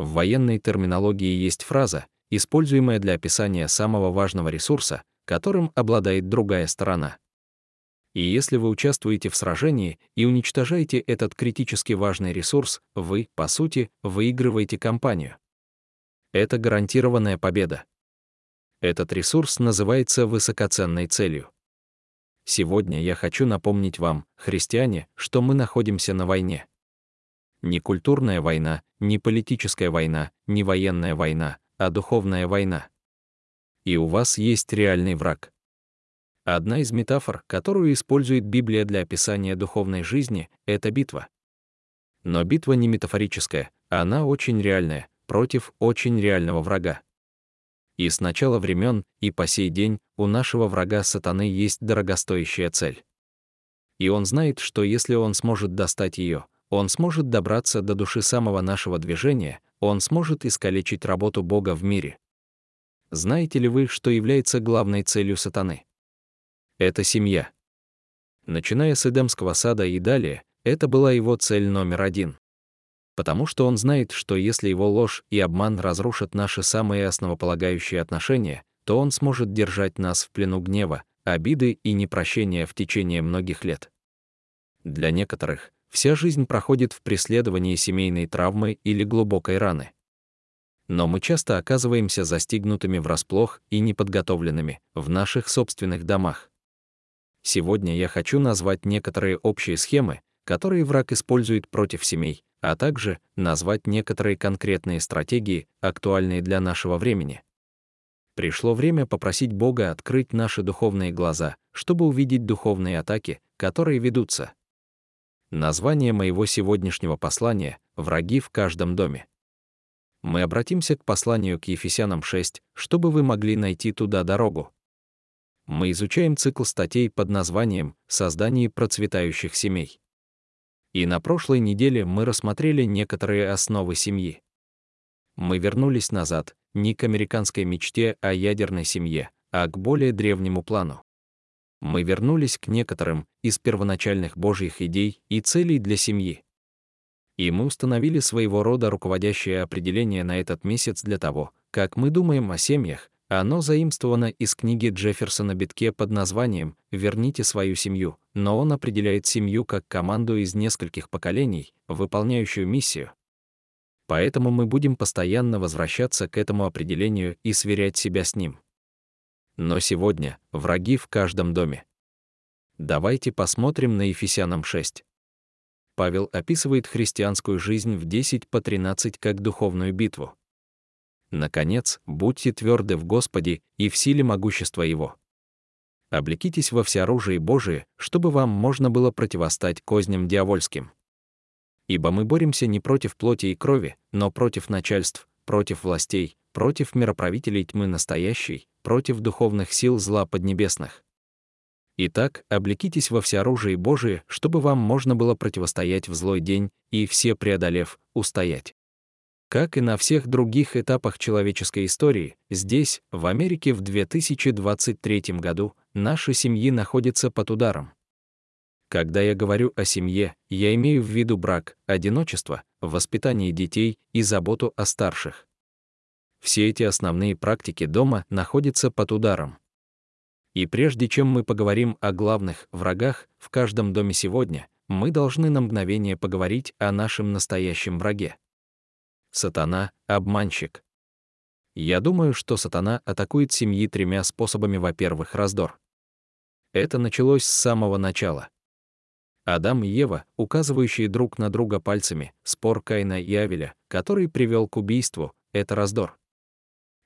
В военной терминологии есть фраза, используемая для описания самого важного ресурса, которым обладает другая сторона. И если вы участвуете в сражении и уничтожаете этот критически важный ресурс, вы, по сути, выигрываете кампанию. Это гарантированная победа. Этот ресурс называется высокоценной целью. Сегодня я хочу напомнить вам, христиане, что мы находимся на войне. Не культурная война, не политическая война, не военная война, а духовная война. И у вас есть реальный враг. Одна из метафор, которую использует Библия для описания духовной жизни, — это битва. Но битва не метафорическая, она очень реальная, против очень реального врага. И с начала времен, и по сей день у нашего врага сатаны есть дорогостоящая цель. И он знает, что если он сможет достать ее, он сможет добраться до души самого нашего движения, он сможет искалечить работу Бога в мире. Знаете ли вы, что является главной целью сатаны? Это семья. Начиная с Эдемского сада и далее, это была его цель номер один. Потому что он знает, что если его ложь и обман разрушат наши самые основополагающие отношения, то он сможет держать нас в плену гнева, обиды и непрощения в течение многих лет. Для некоторых Вся жизнь проходит в преследовании семейной травмы или глубокой раны. Но мы часто оказываемся застигнутыми врасплох и неподготовленными в наших собственных домах. Сегодня я хочу назвать некоторые общие схемы, которые враг использует против семей, а также назвать некоторые конкретные стратегии, актуальные для нашего времени. Пришло время попросить Бога открыть наши духовные глаза, чтобы увидеть духовные атаки, которые ведутся. Название моего сегодняшнего послания — «Враги в каждом доме». Мы обратимся к посланию к Ефесянам 6, чтобы вы могли найти туда дорогу. Мы изучаем цикл статей под названием «Создание процветающих семей». И на прошлой неделе мы рассмотрели некоторые основы семьи. Мы вернулись назад, не к американской мечте о ядерной семье, а к более древнему плану мы вернулись к некоторым из первоначальных божьих идей и целей для семьи. И мы установили своего рода руководящее определение на этот месяц для того, как мы думаем о семьях, оно заимствовано из книги Джефферсона Битке под названием «Верните свою семью», но он определяет семью как команду из нескольких поколений, выполняющую миссию. Поэтому мы будем постоянно возвращаться к этому определению и сверять себя с ним. Но сегодня враги в каждом доме. Давайте посмотрим на Ефесянам 6. Павел описывает христианскую жизнь в 10 по 13 как духовную битву. Наконец, будьте тверды в Господе и в силе могущества Его. Облекитесь во всеоружие Божие, чтобы вам можно было противостать козням дьявольским. Ибо мы боремся не против плоти и крови, но против начальств, против властей, против мироправителей тьмы настоящей, против духовных сил зла поднебесных. Итак, облекитесь во всеоружие Божие, чтобы вам можно было противостоять в злой день и, все преодолев, устоять. Как и на всех других этапах человеческой истории, здесь, в Америке в 2023 году, наши семьи находятся под ударом. Когда я говорю о семье, я имею в виду брак, одиночество, воспитание детей и заботу о старших. Все эти основные практики дома находятся под ударом. И прежде чем мы поговорим о главных врагах в каждом доме сегодня, мы должны на мгновение поговорить о нашем настоящем враге. Сатана — обманщик. Я думаю, что сатана атакует семьи тремя способами. Во-первых, раздор. Это началось с самого начала. Адам и Ева, указывающие друг на друга пальцами, спор Каина и Авеля, который привел к убийству, это раздор.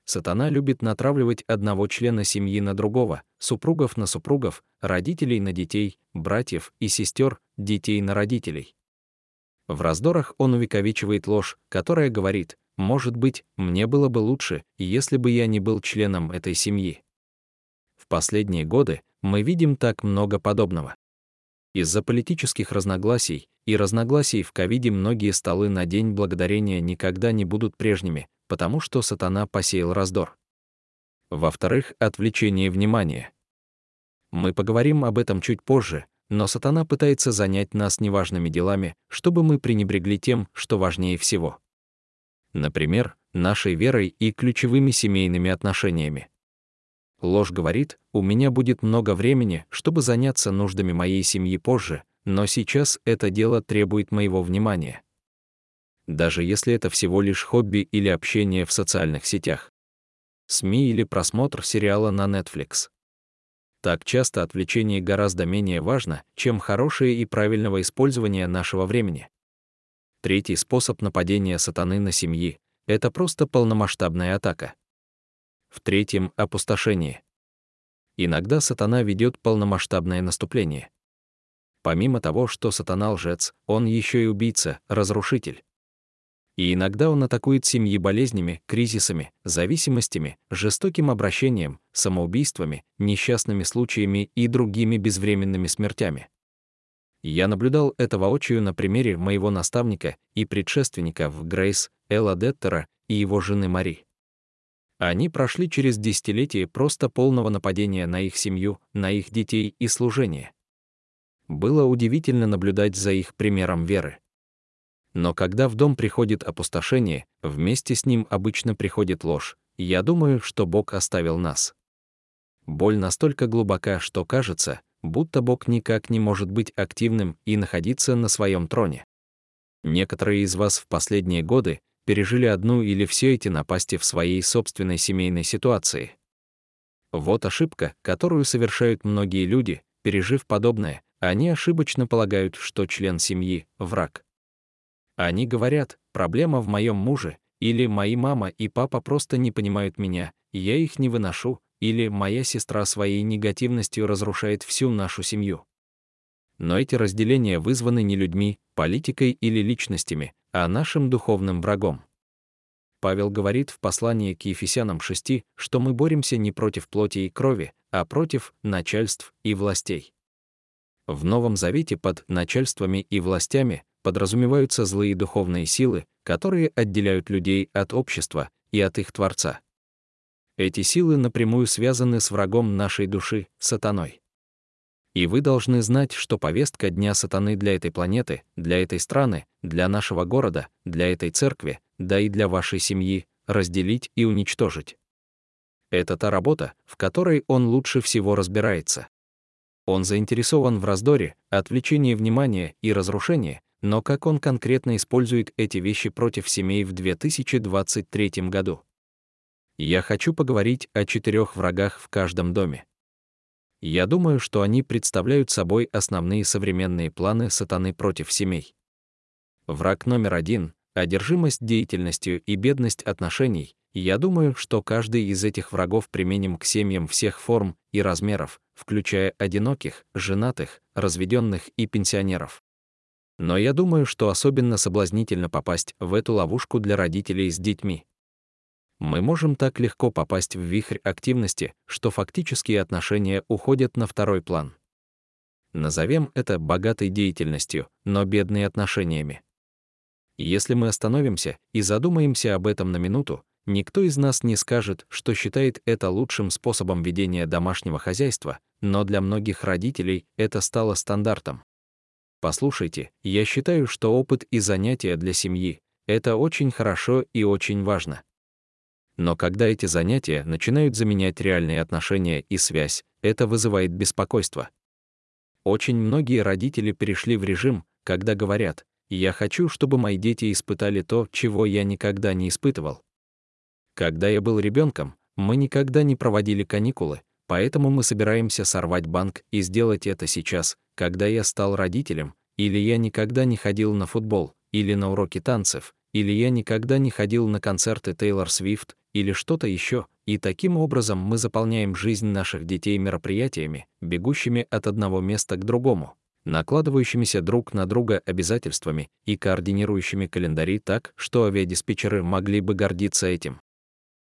Сатана любит натравливать одного члена семьи на другого, супругов на супругов, родителей на детей, братьев и сестер, детей на родителей. В раздорах он увековечивает ложь, которая говорит, «Может быть, мне было бы лучше, если бы я не был членом этой семьи». В последние годы мы видим так много подобного. Из-за политических разногласий и разногласий в ковиде многие столы на День Благодарения никогда не будут прежними, потому что сатана посеял раздор. Во-вторых, отвлечение внимания. Мы поговорим об этом чуть позже, но сатана пытается занять нас неважными делами, чтобы мы пренебрегли тем, что важнее всего. Например, нашей верой и ключевыми семейными отношениями. Ложь говорит, у меня будет много времени, чтобы заняться нуждами моей семьи позже, но сейчас это дело требует моего внимания. Даже если это всего лишь хобби или общение в социальных сетях. СМИ или просмотр сериала на Netflix. Так часто отвлечение гораздо менее важно, чем хорошее и правильного использования нашего времени. Третий способ нападения сатаны на семьи — это просто полномасштабная атака. В третьем — опустошение. Иногда сатана ведет полномасштабное наступление. Помимо того, что сатана лжец, он еще и убийца, разрушитель. И иногда он атакует семьи болезнями, кризисами, зависимостями, жестоким обращением, самоубийствами, несчастными случаями и другими безвременными смертями. Я наблюдал это воочию на примере моего наставника и предшественника в Грейс, Элла Деттера и его жены Мари. Они прошли через десятилетия просто полного нападения на их семью, на их детей и служение. Было удивительно наблюдать за их примером веры. Но когда в дом приходит опустошение, вместе с ним обычно приходит ложь. Я думаю, что Бог оставил нас. Боль настолько глубока, что кажется, будто Бог никак не может быть активным и находиться на своем троне. Некоторые из вас в последние годы пережили одну или все эти напасти в своей собственной семейной ситуации. Вот ошибка, которую совершают многие люди, пережив подобное, они ошибочно полагают, что член семьи — враг. Они говорят, проблема в моем муже, или мои мама и папа просто не понимают меня, я их не выношу, или моя сестра своей негативностью разрушает всю нашу семью. Но эти разделения вызваны не людьми, политикой или личностями, а нашим духовным врагом. Павел говорит в послании к Ефесянам 6, что мы боремся не против плоти и крови, а против начальств и властей. В Новом Завете под начальствами и властями подразумеваются злые духовные силы, которые отделяют людей от общества и от их Творца. Эти силы напрямую связаны с врагом нашей души, сатаной. И вы должны знать, что повестка Дня Сатаны для этой планеты, для этой страны, для нашего города, для этой церкви, да и для вашей семьи — разделить и уничтожить. Это та работа, в которой он лучше всего разбирается. Он заинтересован в раздоре, отвлечении внимания и разрушении, но как он конкретно использует эти вещи против семей в 2023 году? Я хочу поговорить о четырех врагах в каждом доме. Я думаю, что они представляют собой основные современные планы сатаны против семей. Враг номер один — одержимость деятельностью и бедность отношений. Я думаю, что каждый из этих врагов применим к семьям всех форм и размеров, включая одиноких, женатых, разведенных и пенсионеров. Но я думаю, что особенно соблазнительно попасть в эту ловушку для родителей с детьми. Мы можем так легко попасть в вихрь активности, что фактические отношения уходят на второй план. Назовем это богатой деятельностью, но бедной отношениями. Если мы остановимся и задумаемся об этом на минуту, никто из нас не скажет, что считает это лучшим способом ведения домашнего хозяйства, но для многих родителей это стало стандартом. Послушайте, я считаю, что опыт и занятия для семьи — это очень хорошо и очень важно. Но когда эти занятия начинают заменять реальные отношения и связь, это вызывает беспокойство. Очень многие родители перешли в режим, когда говорят, «Я хочу, чтобы мои дети испытали то, чего я никогда не испытывал». Когда я был ребенком, мы никогда не проводили каникулы, поэтому мы собираемся сорвать банк и сделать это сейчас, когда я стал родителем, или я никогда не ходил на футбол, или на уроки танцев, или я никогда не ходил на концерты Тейлор Свифт, или что-то еще, и таким образом мы заполняем жизнь наших детей мероприятиями, бегущими от одного места к другому, накладывающимися друг на друга обязательствами и координирующими календари так, что авиадиспетчеры могли бы гордиться этим.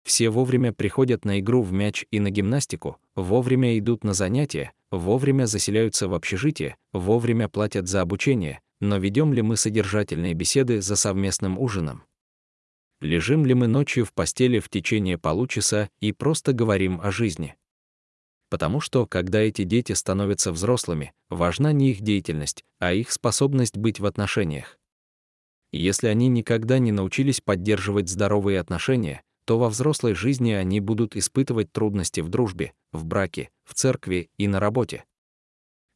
Все вовремя приходят на игру в мяч и на гимнастику, вовремя идут на занятия, вовремя заселяются в общежитие, вовремя платят за обучение, но ведем ли мы содержательные беседы за совместным ужином? Лежим ли мы ночью в постели в течение получаса и просто говорим о жизни? Потому что, когда эти дети становятся взрослыми, важна не их деятельность, а их способность быть в отношениях. Если они никогда не научились поддерживать здоровые отношения, то во взрослой жизни они будут испытывать трудности в дружбе, в браке, в церкви и на работе.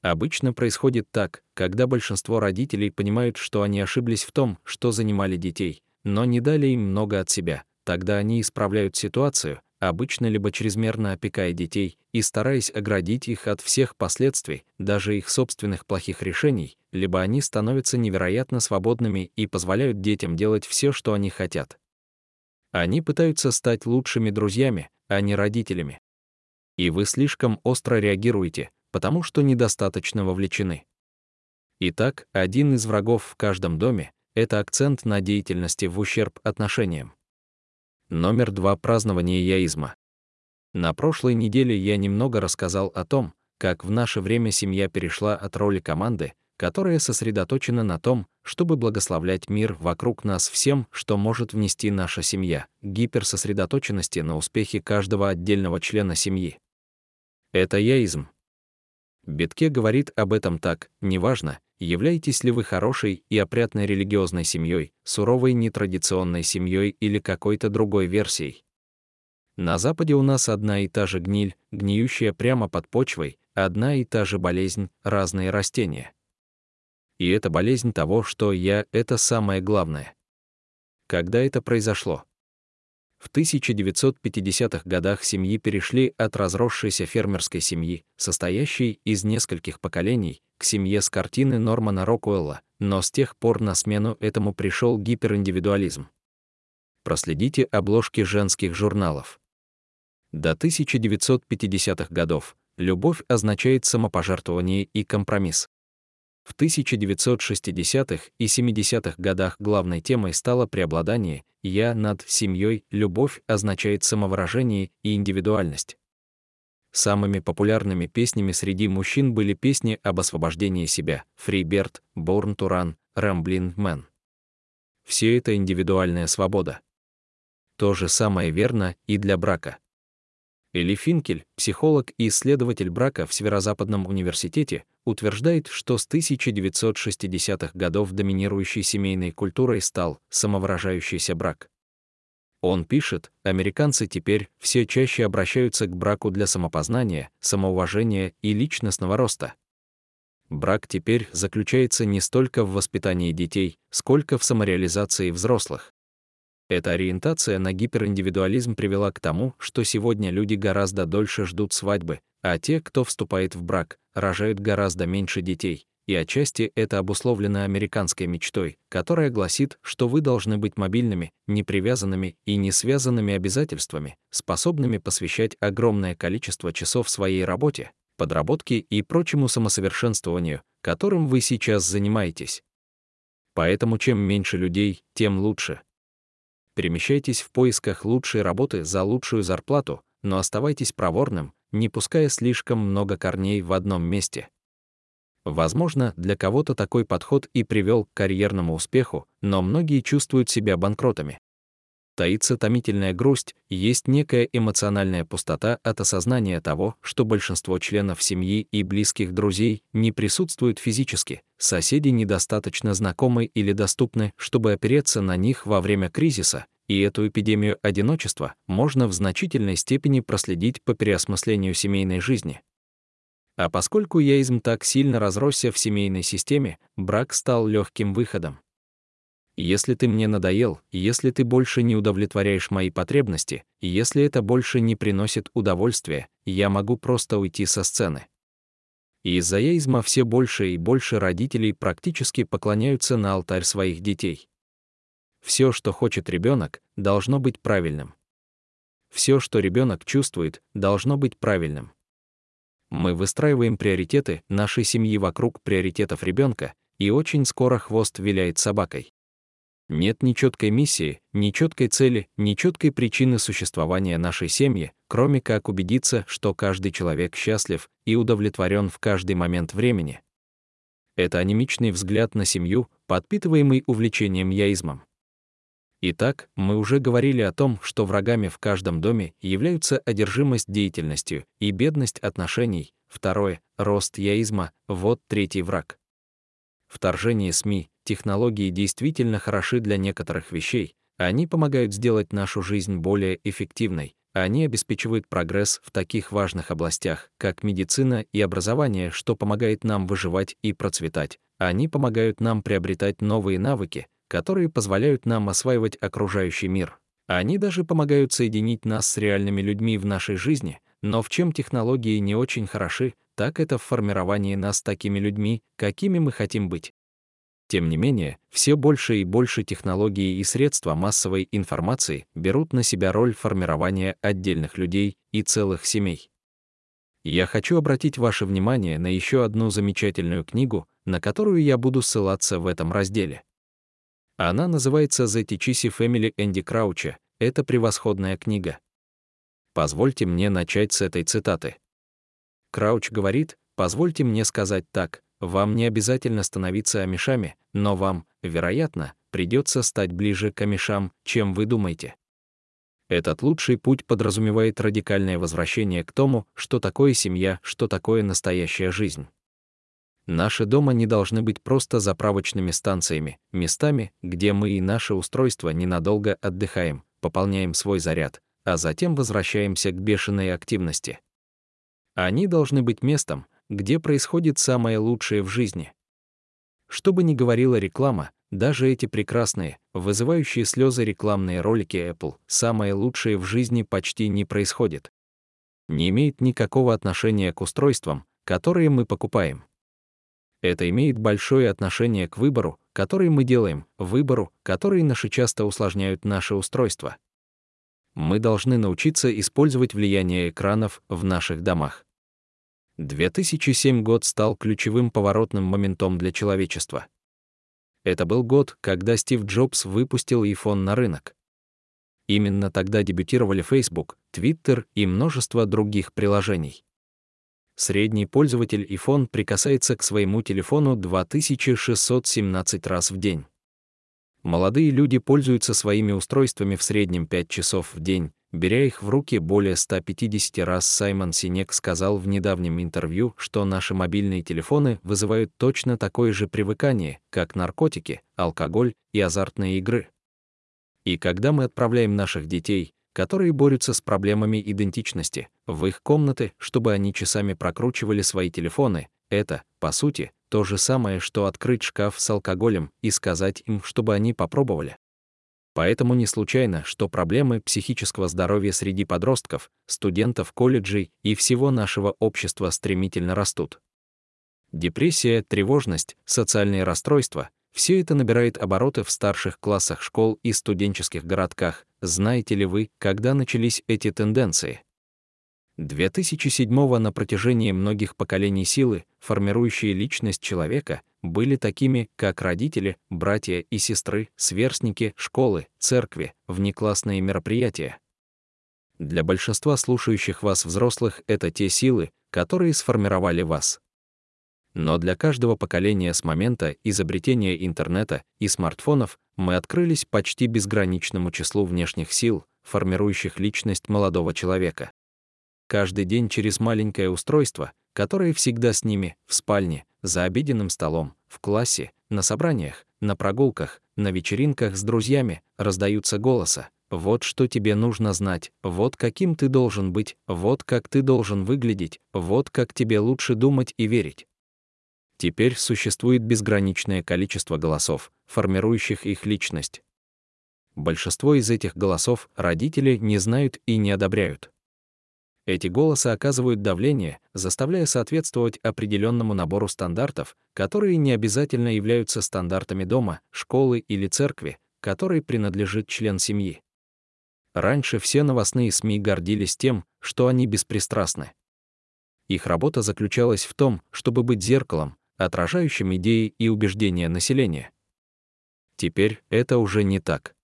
Обычно происходит так, когда большинство родителей понимают, что они ошиблись в том, что занимали детей, но не дали им много от себя, тогда они исправляют ситуацию, обычно либо чрезмерно опекая детей и стараясь оградить их от всех последствий, даже их собственных плохих решений, либо они становятся невероятно свободными и позволяют детям делать все, что они хотят. Они пытаются стать лучшими друзьями, а не родителями. И вы слишком остро реагируете, потому что недостаточно вовлечены. Итак, один из врагов в каждом доме — это акцент на деятельности в ущерб отношениям. Номер два — празднование яизма. На прошлой неделе я немного рассказал о том, как в наше время семья перешла от роли команды, которая сосредоточена на том, чтобы благословлять мир вокруг нас всем, что может внести наша семья, гиперсосредоточенности на успехе каждого отдельного члена семьи. Это яизм. Бетке говорит об этом так, неважно, являетесь ли вы хорошей и опрятной религиозной семьей, суровой нетрадиционной семьей или какой-то другой версией. На Западе у нас одна и та же гниль, гниющая прямо под почвой, одна и та же болезнь, разные растения. И это болезнь того, что я — это самое главное. Когда это произошло? В 1950-х годах семьи перешли от разросшейся фермерской семьи, состоящей из нескольких поколений, к семье с картины Нормана Рокуэлла, но с тех пор на смену этому пришел гипериндивидуализм. Проследите обложки женских журналов. До 1950-х годов любовь означает самопожертвование и компромисс. В 1960-х и 70-х годах главной темой стало преобладание «я» над семьей, любовь означает самовыражение и индивидуальность. Самыми популярными песнями среди мужчин были песни об освобождении себя «Free Bird», «Born to Run», «Rambling Man». Все это индивидуальная свобода. То же самое верно и для брака. Эли Финкель, психолог и исследователь брака в Северо-Западном университете, утверждает, что с 1960-х годов доминирующей семейной культурой стал самовыражающийся брак. Он пишет, американцы теперь все чаще обращаются к браку для самопознания, самоуважения и личностного роста. Брак теперь заключается не столько в воспитании детей, сколько в самореализации взрослых. Эта ориентация на гипериндивидуализм привела к тому, что сегодня люди гораздо дольше ждут свадьбы, а те, кто вступает в брак, рожают гораздо меньше детей. И отчасти это обусловлено американской мечтой, которая гласит, что вы должны быть мобильными, непривязанными и не связанными обязательствами, способными посвящать огромное количество часов своей работе, подработке и прочему самосовершенствованию, которым вы сейчас занимаетесь. Поэтому чем меньше людей, тем лучше перемещайтесь в поисках лучшей работы за лучшую зарплату, но оставайтесь проворным, не пуская слишком много корней в одном месте. Возможно, для кого-то такой подход и привел к карьерному успеху, но многие чувствуют себя банкротами. Таится томительная грусть, есть некая эмоциональная пустота от осознания того, что большинство членов семьи и близких друзей не присутствуют физически, соседи недостаточно знакомы или доступны, чтобы опереться на них во время кризиса, и эту эпидемию одиночества можно в значительной степени проследить по переосмыслению семейной жизни. А поскольку яизм так сильно разросся в семейной системе, брак стал легким выходом. Если ты мне надоел, если ты больше не удовлетворяешь мои потребности, если это больше не приносит удовольствия, я могу просто уйти со сцены. Из-за яизма все больше и больше родителей практически поклоняются на алтарь своих детей. Все, что хочет ребенок, должно быть правильным. Все, что ребенок чувствует, должно быть правильным. Мы выстраиваем приоритеты нашей семьи вокруг приоритетов ребенка, и очень скоро хвост виляет собакой. Нет ни четкой миссии, ни четкой цели, ни четкой причины существования нашей семьи, кроме как убедиться, что каждый человек счастлив и удовлетворен в каждый момент времени. Это анемичный взгляд на семью, подпитываемый увлечением яизмом. Итак, мы уже говорили о том, что врагами в каждом доме являются одержимость деятельностью и бедность отношений, второе — рост яизма, вот третий враг. вторжение СМИ, технологии действительно хороши для некоторых вещей, они помогают сделать нашу жизнь более эффективной, они обеспечивают прогресс в таких важных областях, как медицина и образование, что помогает нам выживать и процветать. Они помогают нам приобретать новые навыки, которые позволяют нам осваивать окружающий мир. Они даже помогают соединить нас с реальными людьми в нашей жизни, но в чем технологии не очень хороши, так это в формировании нас такими людьми, какими мы хотим быть. Тем не менее, все больше и больше технологий и средства массовой информации берут на себя роль формирования отдельных людей и целых семей. Я хочу обратить ваше внимание на еще одну замечательную книгу, на которую я буду ссылаться в этом разделе. Она называется «The Tichisi Family Энди Крауча». Это превосходная книга. Позвольте мне начать с этой цитаты. Крауч говорит, позвольте мне сказать так, вам не обязательно становиться амишами, но вам, вероятно, придется стать ближе к амишам, чем вы думаете. Этот лучший путь подразумевает радикальное возвращение к тому, что такое семья, что такое настоящая жизнь. Наши дома не должны быть просто заправочными станциями, местами, где мы и наше устройство ненадолго отдыхаем, пополняем свой заряд, а затем возвращаемся к бешеной активности. Они должны быть местом, где происходит самое лучшее в жизни. Что бы ни говорила реклама, даже эти прекрасные, вызывающие слезы рекламные ролики Apple, самое лучшее в жизни почти не происходит. Не имеет никакого отношения к устройствам, которые мы покупаем. Это имеет большое отношение к выбору, который мы делаем, выбору, который наши часто усложняют наше устройство. Мы должны научиться использовать влияние экранов в наших домах. 2007 год стал ключевым поворотным моментом для человечества. Это был год, когда Стив Джобс выпустил iPhone на рынок. Именно тогда дебютировали Facebook, Twitter и множество других приложений. Средний пользователь iPhone прикасается к своему телефону 2617 раз в день. Молодые люди пользуются своими устройствами в среднем 5 часов в день, Беря их в руки более 150 раз, Саймон Синек сказал в недавнем интервью, что наши мобильные телефоны вызывают точно такое же привыкание, как наркотики, алкоголь и азартные игры. И когда мы отправляем наших детей, которые борются с проблемами идентичности, в их комнаты, чтобы они часами прокручивали свои телефоны, это, по сути, то же самое, что открыть шкаф с алкоголем и сказать им, чтобы они попробовали. Поэтому не случайно, что проблемы психического здоровья среди подростков, студентов колледжей и всего нашего общества стремительно растут. Депрессия, тревожность, социальные расстройства — все это набирает обороты в старших классах школ и студенческих городках. Знаете ли вы, когда начались эти тенденции? 2007 на протяжении многих поколений силы, формирующие личность человека, были такими, как родители, братья и сестры, сверстники, школы, церкви, внеклассные мероприятия. Для большинства слушающих вас взрослых это те силы, которые сформировали вас. Но для каждого поколения с момента изобретения интернета и смартфонов мы открылись почти безграничному числу внешних сил, формирующих личность молодого человека каждый день через маленькое устройство, которое всегда с ними, в спальне, за обеденным столом, в классе, на собраниях, на прогулках, на вечеринках с друзьями, раздаются голоса. Вот что тебе нужно знать, вот каким ты должен быть, вот как ты должен выглядеть, вот как тебе лучше думать и верить. Теперь существует безграничное количество голосов, формирующих их личность. Большинство из этих голосов родители не знают и не одобряют. Эти голоса оказывают давление, заставляя соответствовать определенному набору стандартов, которые не обязательно являются стандартами дома, школы или церкви, которой принадлежит член семьи. Раньше все новостные СМИ гордились тем, что они беспристрастны. Их работа заключалась в том, чтобы быть зеркалом, отражающим идеи и убеждения населения. Теперь это уже не так.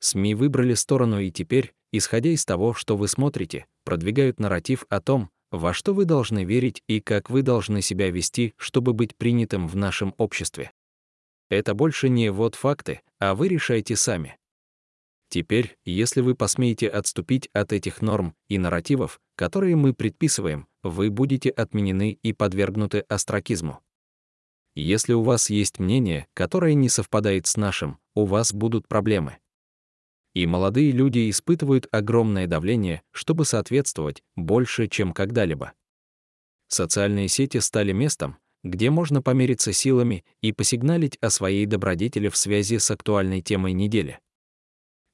СМИ выбрали сторону и теперь, исходя из того, что вы смотрите, продвигают нарратив о том, во что вы должны верить и как вы должны себя вести, чтобы быть принятым в нашем обществе. Это больше не вот факты, а вы решаете сами. Теперь, если вы посмеете отступить от этих норм и нарративов, которые мы предписываем, вы будете отменены и подвергнуты остракизму. Если у вас есть мнение, которое не совпадает с нашим, у вас будут проблемы. И молодые люди испытывают огромное давление, чтобы соответствовать больше, чем когда-либо. Социальные сети стали местом, где можно помериться силами и посигналить о своей добродетели в связи с актуальной темой недели.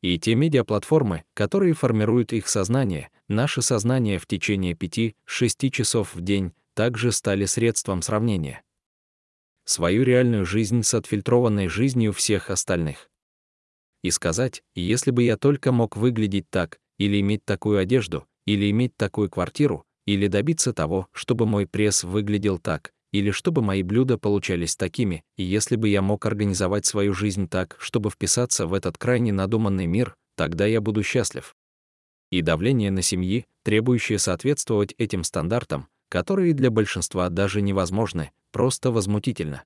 И те медиаплатформы, которые формируют их сознание, наше сознание в течение 5-6 часов в день, также стали средством сравнения. Свою реальную жизнь с отфильтрованной жизнью всех остальных. И сказать, если бы я только мог выглядеть так, или иметь такую одежду, или иметь такую квартиру, или добиться того, чтобы мой пресс выглядел так, или чтобы мои блюда получались такими, и если бы я мог организовать свою жизнь так, чтобы вписаться в этот крайне надуманный мир, тогда я буду счастлив. И давление на семьи, требующее соответствовать этим стандартам, которые для большинства даже невозможны, просто возмутительно.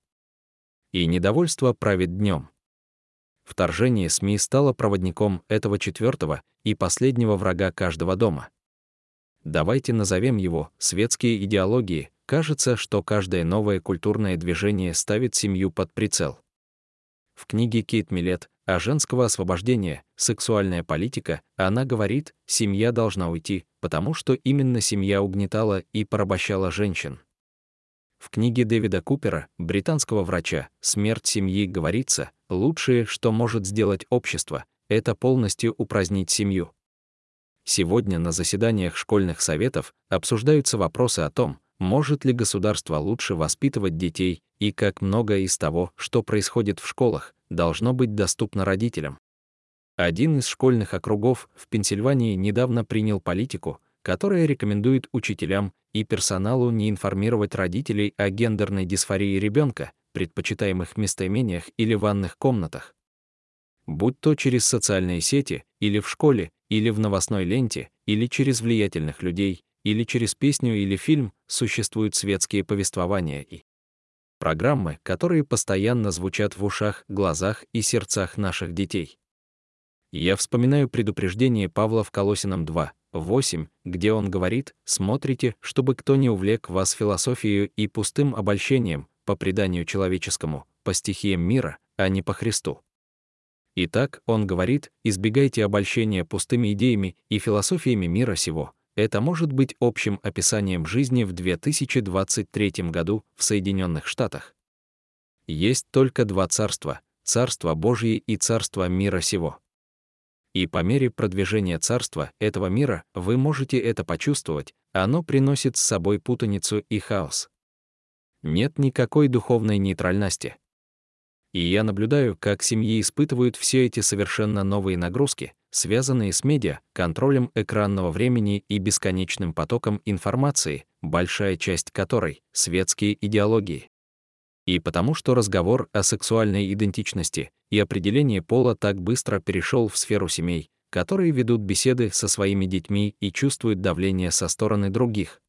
И недовольство правит днем. Вторжение СМИ стало проводником этого четвертого и последнего врага каждого дома. Давайте назовем его светские идеологии, Кажется, что каждое новое культурное движение ставит семью под прицел. В книге Кейт Милет о женского освобождении, сексуальная политика, она говорит, семья должна уйти, потому что именно семья угнетала и порабощала женщин. В книге Дэвида Купера, британского врача, «Смерть семьи» говорится, лучшее, что может сделать общество, это полностью упразднить семью. Сегодня на заседаниях школьных советов обсуждаются вопросы о том, может ли государство лучше воспитывать детей и как многое из того, что происходит в школах, должно быть доступно родителям. Один из школьных округов в Пенсильвании недавно принял политику, которая рекомендует учителям и персоналу не информировать родителей о гендерной дисфории ребенка, предпочитаемых местоимениях или ванных комнатах. Будь то через социальные сети, или в школе, или в новостной ленте, или через влиятельных людей, или через песню или фильм существуют светские повествования и программы, которые постоянно звучат в ушах, глазах и сердцах наших детей. Я вспоминаю предупреждение Павла в Колосинам 2, 8, где он говорит, «Смотрите, чтобы кто не увлек вас философией и пустым обольщением, по преданию человеческому, по стихиям мира, а не по Христу». Итак, он говорит, избегайте обольщения пустыми идеями и философиями мира сего, это может быть общим описанием жизни в 2023 году в Соединенных Штатах. Есть только два царства — Царство Божье и Царство мира сего. И по мере продвижения царства этого мира вы можете это почувствовать, оно приносит с собой путаницу и хаос. Нет никакой духовной нейтральности. И я наблюдаю, как семьи испытывают все эти совершенно новые нагрузки, связанные с медиа, контролем экранного времени и бесконечным потоком информации, большая часть которой — светские идеологии. И потому что разговор о сексуальной идентичности и определении пола так быстро перешел в сферу семей, которые ведут беседы со своими детьми и чувствуют давление со стороны других.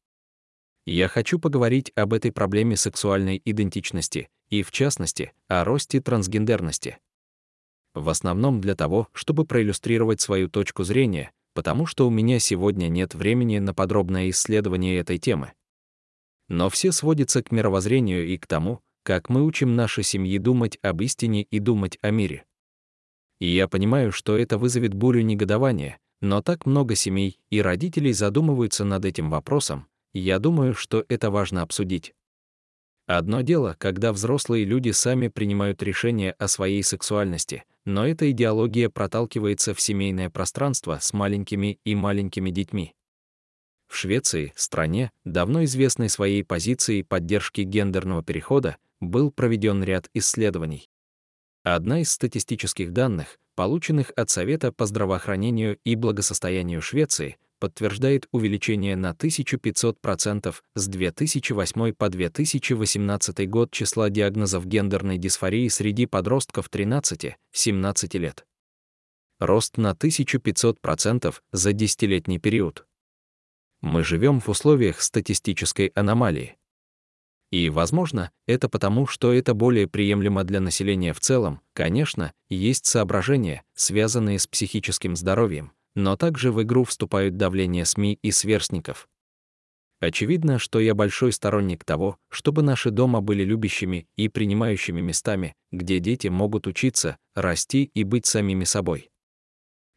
Я хочу поговорить об этой проблеме сексуальной идентичности и, в частности, о росте трансгендерности в основном для того, чтобы проиллюстрировать свою точку зрения, потому что у меня сегодня нет времени на подробное исследование этой темы. Но все сводится к мировоззрению и к тому, как мы учим наши семьи думать об истине и думать о мире. И я понимаю, что это вызовет бурю негодования, но так много семей и родителей задумываются над этим вопросом, и я думаю, что это важно обсудить. Одно дело, когда взрослые люди сами принимают решения о своей сексуальности, но эта идеология проталкивается в семейное пространство с маленькими и маленькими детьми. В Швеции, стране, давно известной своей позицией поддержки гендерного перехода, был проведен ряд исследований. Одна из статистических данных, полученных от Совета по здравоохранению и благосостоянию Швеции, подтверждает увеличение на 1500% с 2008 по 2018 год числа диагнозов гендерной дисфории среди подростков 13-17 лет. Рост на 1500% за десятилетний период. Мы живем в условиях статистической аномалии. И, возможно, это потому, что это более приемлемо для населения в целом. Конечно, есть соображения, связанные с психическим здоровьем, но также в игру вступают давление СМИ и сверстников. Очевидно, что я большой сторонник того, чтобы наши дома были любящими и принимающими местами, где дети могут учиться, расти и быть самими собой.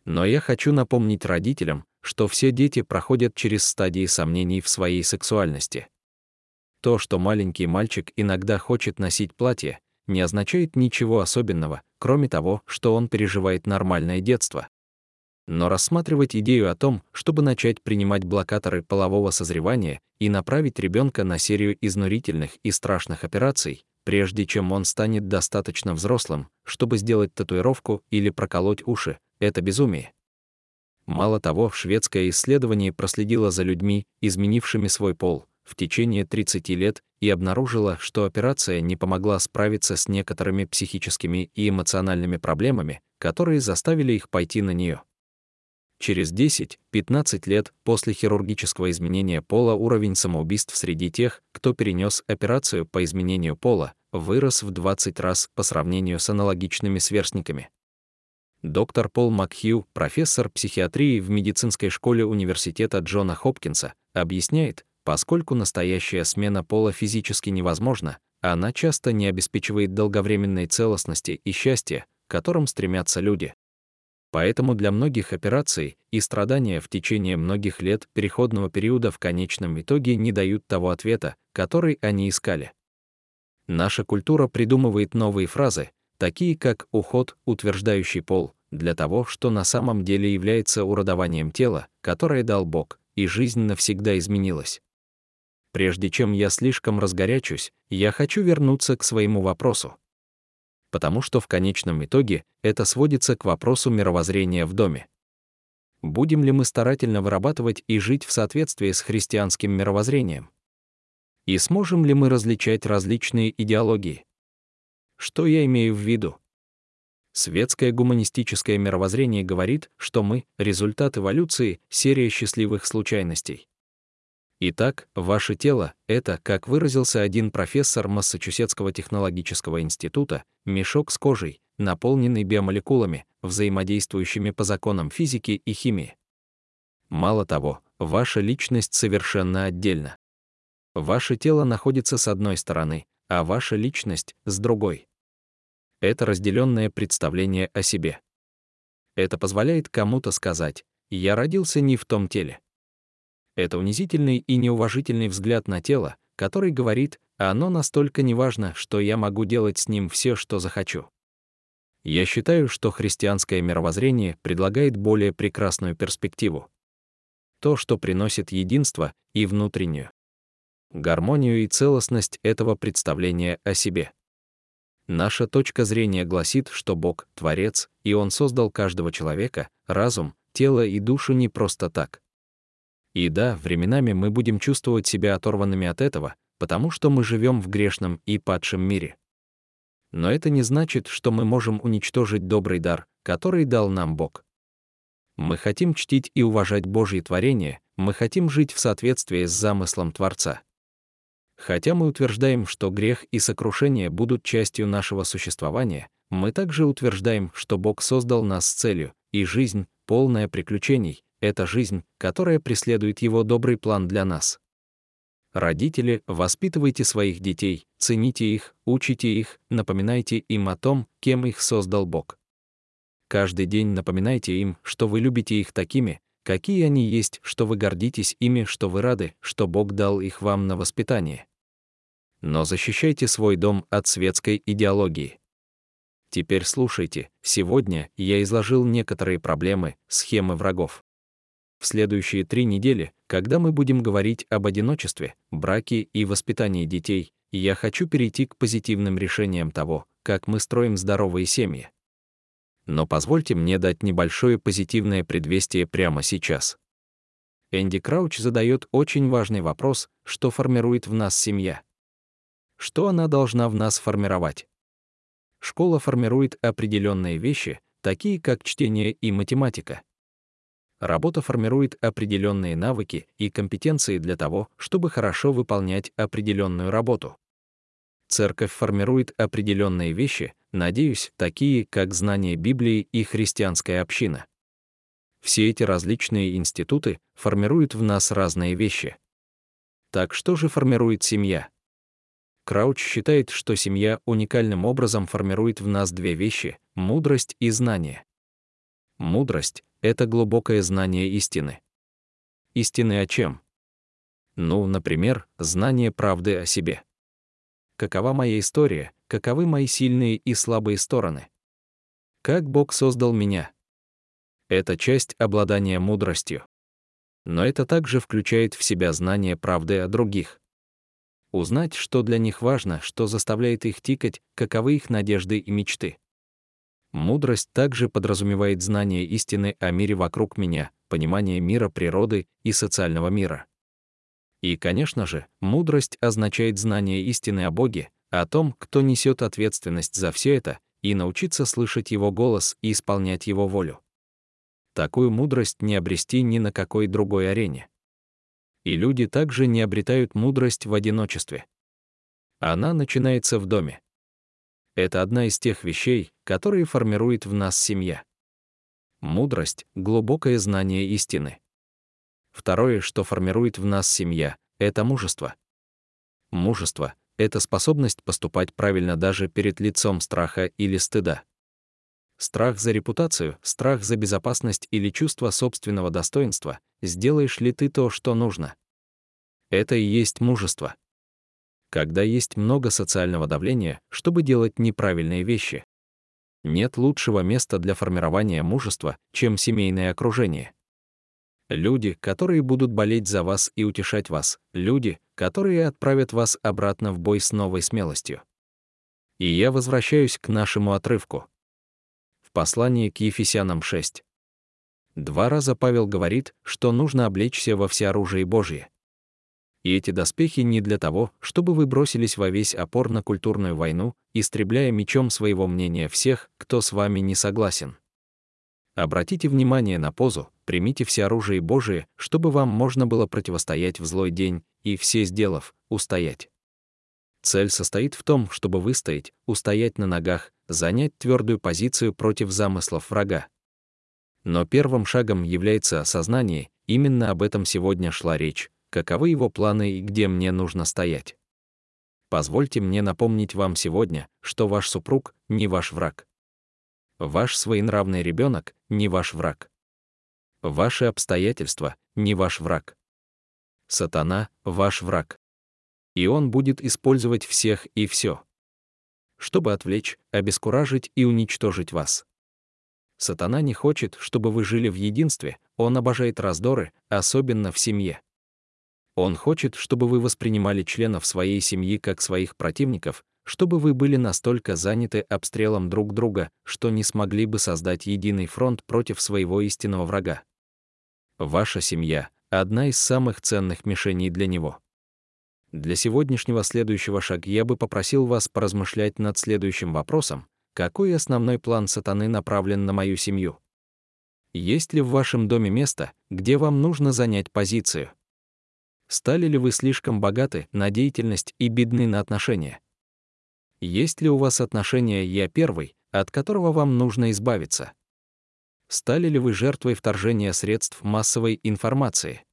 Но я хочу напомнить родителям, что все дети проходят через стадии сомнений в своей сексуальности. То, что маленький мальчик иногда хочет носить платье, не означает ничего особенного, кроме того, что он переживает нормальное детство. Но рассматривать идею о том, чтобы начать принимать блокаторы полового созревания и направить ребенка на серию изнурительных и страшных операций, прежде чем он станет достаточно взрослым, чтобы сделать татуировку или проколоть уши, это безумие. Мало того, шведское исследование проследило за людьми, изменившими свой пол, в течение 30 лет и обнаружило, что операция не помогла справиться с некоторыми психическими и эмоциональными проблемами, которые заставили их пойти на нее. Через 10-15 лет после хирургического изменения пола уровень самоубийств среди тех, кто перенес операцию по изменению пола, вырос в 20 раз по сравнению с аналогичными сверстниками. Доктор Пол Макхью, профессор психиатрии в медицинской школе университета Джона Хопкинса, объясняет, поскольку настоящая смена пола физически невозможна, она часто не обеспечивает долговременной целостности и счастья, к которым стремятся люди. Поэтому для многих операций и страдания в течение многих лет переходного периода в конечном итоге не дают того ответа, который они искали. Наша культура придумывает новые фразы, такие как «уход, утверждающий пол», для того, что на самом деле является уродованием тела, которое дал Бог, и жизнь навсегда изменилась. Прежде чем я слишком разгорячусь, я хочу вернуться к своему вопросу потому что в конечном итоге это сводится к вопросу мировоззрения в доме. Будем ли мы старательно вырабатывать и жить в соответствии с христианским мировоззрением? И сможем ли мы различать различные идеологии? Что я имею в виду? Светское гуманистическое мировоззрение говорит, что мы — результат эволюции, серия счастливых случайностей. Итак, ваше тело — это, как выразился один профессор Массачусетского технологического института, мешок с кожей, наполненный биомолекулами, взаимодействующими по законам физики и химии. Мало того, ваша личность совершенно отдельна. Ваше тело находится с одной стороны, а ваша личность — с другой. Это разделенное представление о себе. Это позволяет кому-то сказать «я родился не в том теле». Это унизительный и неуважительный взгляд на тело, который говорит, оно настолько неважно, что я могу делать с ним все, что захочу. Я считаю, что христианское мировоззрение предлагает более прекрасную перспективу. То, что приносит единство и внутреннюю гармонию и целостность этого представления о себе. Наша точка зрения гласит, что Бог — Творец, и Он создал каждого человека, разум, тело и душу не просто так. И да, временами мы будем чувствовать себя оторванными от этого, потому что мы живем в грешном и падшем мире. Но это не значит, что мы можем уничтожить добрый дар, который дал нам Бог. Мы хотим чтить и уважать Божье творение, мы хотим жить в соответствии с замыслом Творца. Хотя мы утверждаем, что грех и сокрушение будут частью нашего существования, мы также утверждаем, что Бог создал нас с целью, и жизнь, полная приключений, это жизнь, которая преследует его добрый план для нас. Родители, воспитывайте своих детей, цените их, учите их, напоминайте им о том, кем их создал Бог. Каждый день напоминайте им, что вы любите их такими, какие они есть, что вы гордитесь ими, что вы рады, что Бог дал их вам на воспитание. Но защищайте свой дом от светской идеологии. Теперь слушайте, сегодня я изложил некоторые проблемы, схемы врагов. В следующие три недели, когда мы будем говорить об одиночестве, браке и воспитании детей, я хочу перейти к позитивным решениям того, как мы строим здоровые семьи. Но позвольте мне дать небольшое позитивное предвестие прямо сейчас. Энди Крауч задает очень важный вопрос, что формирует в нас семья. Что она должна в нас формировать? Школа формирует определенные вещи, такие как чтение и математика. Работа формирует определенные навыки и компетенции для того, чтобы хорошо выполнять определенную работу. Церковь формирует определенные вещи, надеюсь, такие, как знание Библии и христианская община. Все эти различные институты формируют в нас разные вещи. Так что же формирует семья? Крауч считает, что семья уникальным образом формирует в нас две вещи — мудрость и знание. Мудрость — это глубокое знание истины. Истины о чем? Ну, например, знание правды о себе. Какова моя история, каковы мои сильные и слабые стороны? Как Бог создал меня? Это часть обладания мудростью. Но это также включает в себя знание правды о других. Узнать, что для них важно, что заставляет их тикать, каковы их надежды и мечты. Мудрость также подразумевает знание истины о мире вокруг меня, понимание мира природы и социального мира. И, конечно же, мудрость означает знание истины о Боге, о том, кто несет ответственность за все это, и научиться слышать Его голос и исполнять Его волю. Такую мудрость не обрести ни на какой другой арене. И люди также не обретают мудрость в одиночестве. Она начинается в доме. Это одна из тех вещей, которые формирует в нас семья. Мудрость — глубокое знание истины. Второе, что формирует в нас семья, — это мужество. Мужество — это способность поступать правильно даже перед лицом страха или стыда. Страх за репутацию, страх за безопасность или чувство собственного достоинства, сделаешь ли ты то, что нужно. Это и есть мужество. Когда есть много социального давления, чтобы делать неправильные вещи. Нет лучшего места для формирования мужества, чем семейное окружение. Люди, которые будут болеть за вас и утешать вас, люди, которые отправят вас обратно в бой с новой смелостью. И я возвращаюсь к нашему отрывку. В послании к Ефесянам 6. Два раза Павел говорит, что нужно облечься во всеоружие Божье. И эти доспехи не для того, чтобы вы бросились во весь опор на культурную войну, истребляя мечом своего мнения всех, кто с вами не согласен. Обратите внимание на позу, примите все оружие Божие, чтобы вам можно было противостоять в злой день и, все сделав, устоять. Цель состоит в том, чтобы выстоять, устоять на ногах, занять твердую позицию против замыслов врага. Но первым шагом является осознание, именно об этом сегодня шла речь, каковы его планы и где мне нужно стоять. Позвольте мне напомнить вам сегодня, что ваш супруг — не ваш враг. Ваш своенравный ребенок — не ваш враг. Ваши обстоятельства — не ваш враг. Сатана — ваш враг. И он будет использовать всех и все, чтобы отвлечь, обескуражить и уничтожить вас. Сатана не хочет, чтобы вы жили в единстве, он обожает раздоры, особенно в семье. Он хочет, чтобы вы воспринимали членов своей семьи как своих противников, чтобы вы были настолько заняты обстрелом друг друга, что не смогли бы создать единый фронт против своего истинного врага. Ваша семья — одна из самых ценных мишеней для него. Для сегодняшнего следующего шага я бы попросил вас поразмышлять над следующим вопросом, какой основной план сатаны направлен на мою семью? Есть ли в вашем доме место, где вам нужно занять позицию? Стали ли вы слишком богаты на деятельность и бедны на отношения? Есть ли у вас отношения «я первый», от которого вам нужно избавиться? Стали ли вы жертвой вторжения средств массовой информации?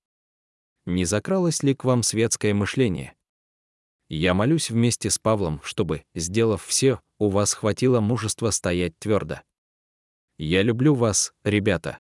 Не закралось ли к вам светское мышление? Я молюсь вместе с Павлом, чтобы, сделав все, у вас хватило мужества стоять твердо. Я люблю вас, ребята.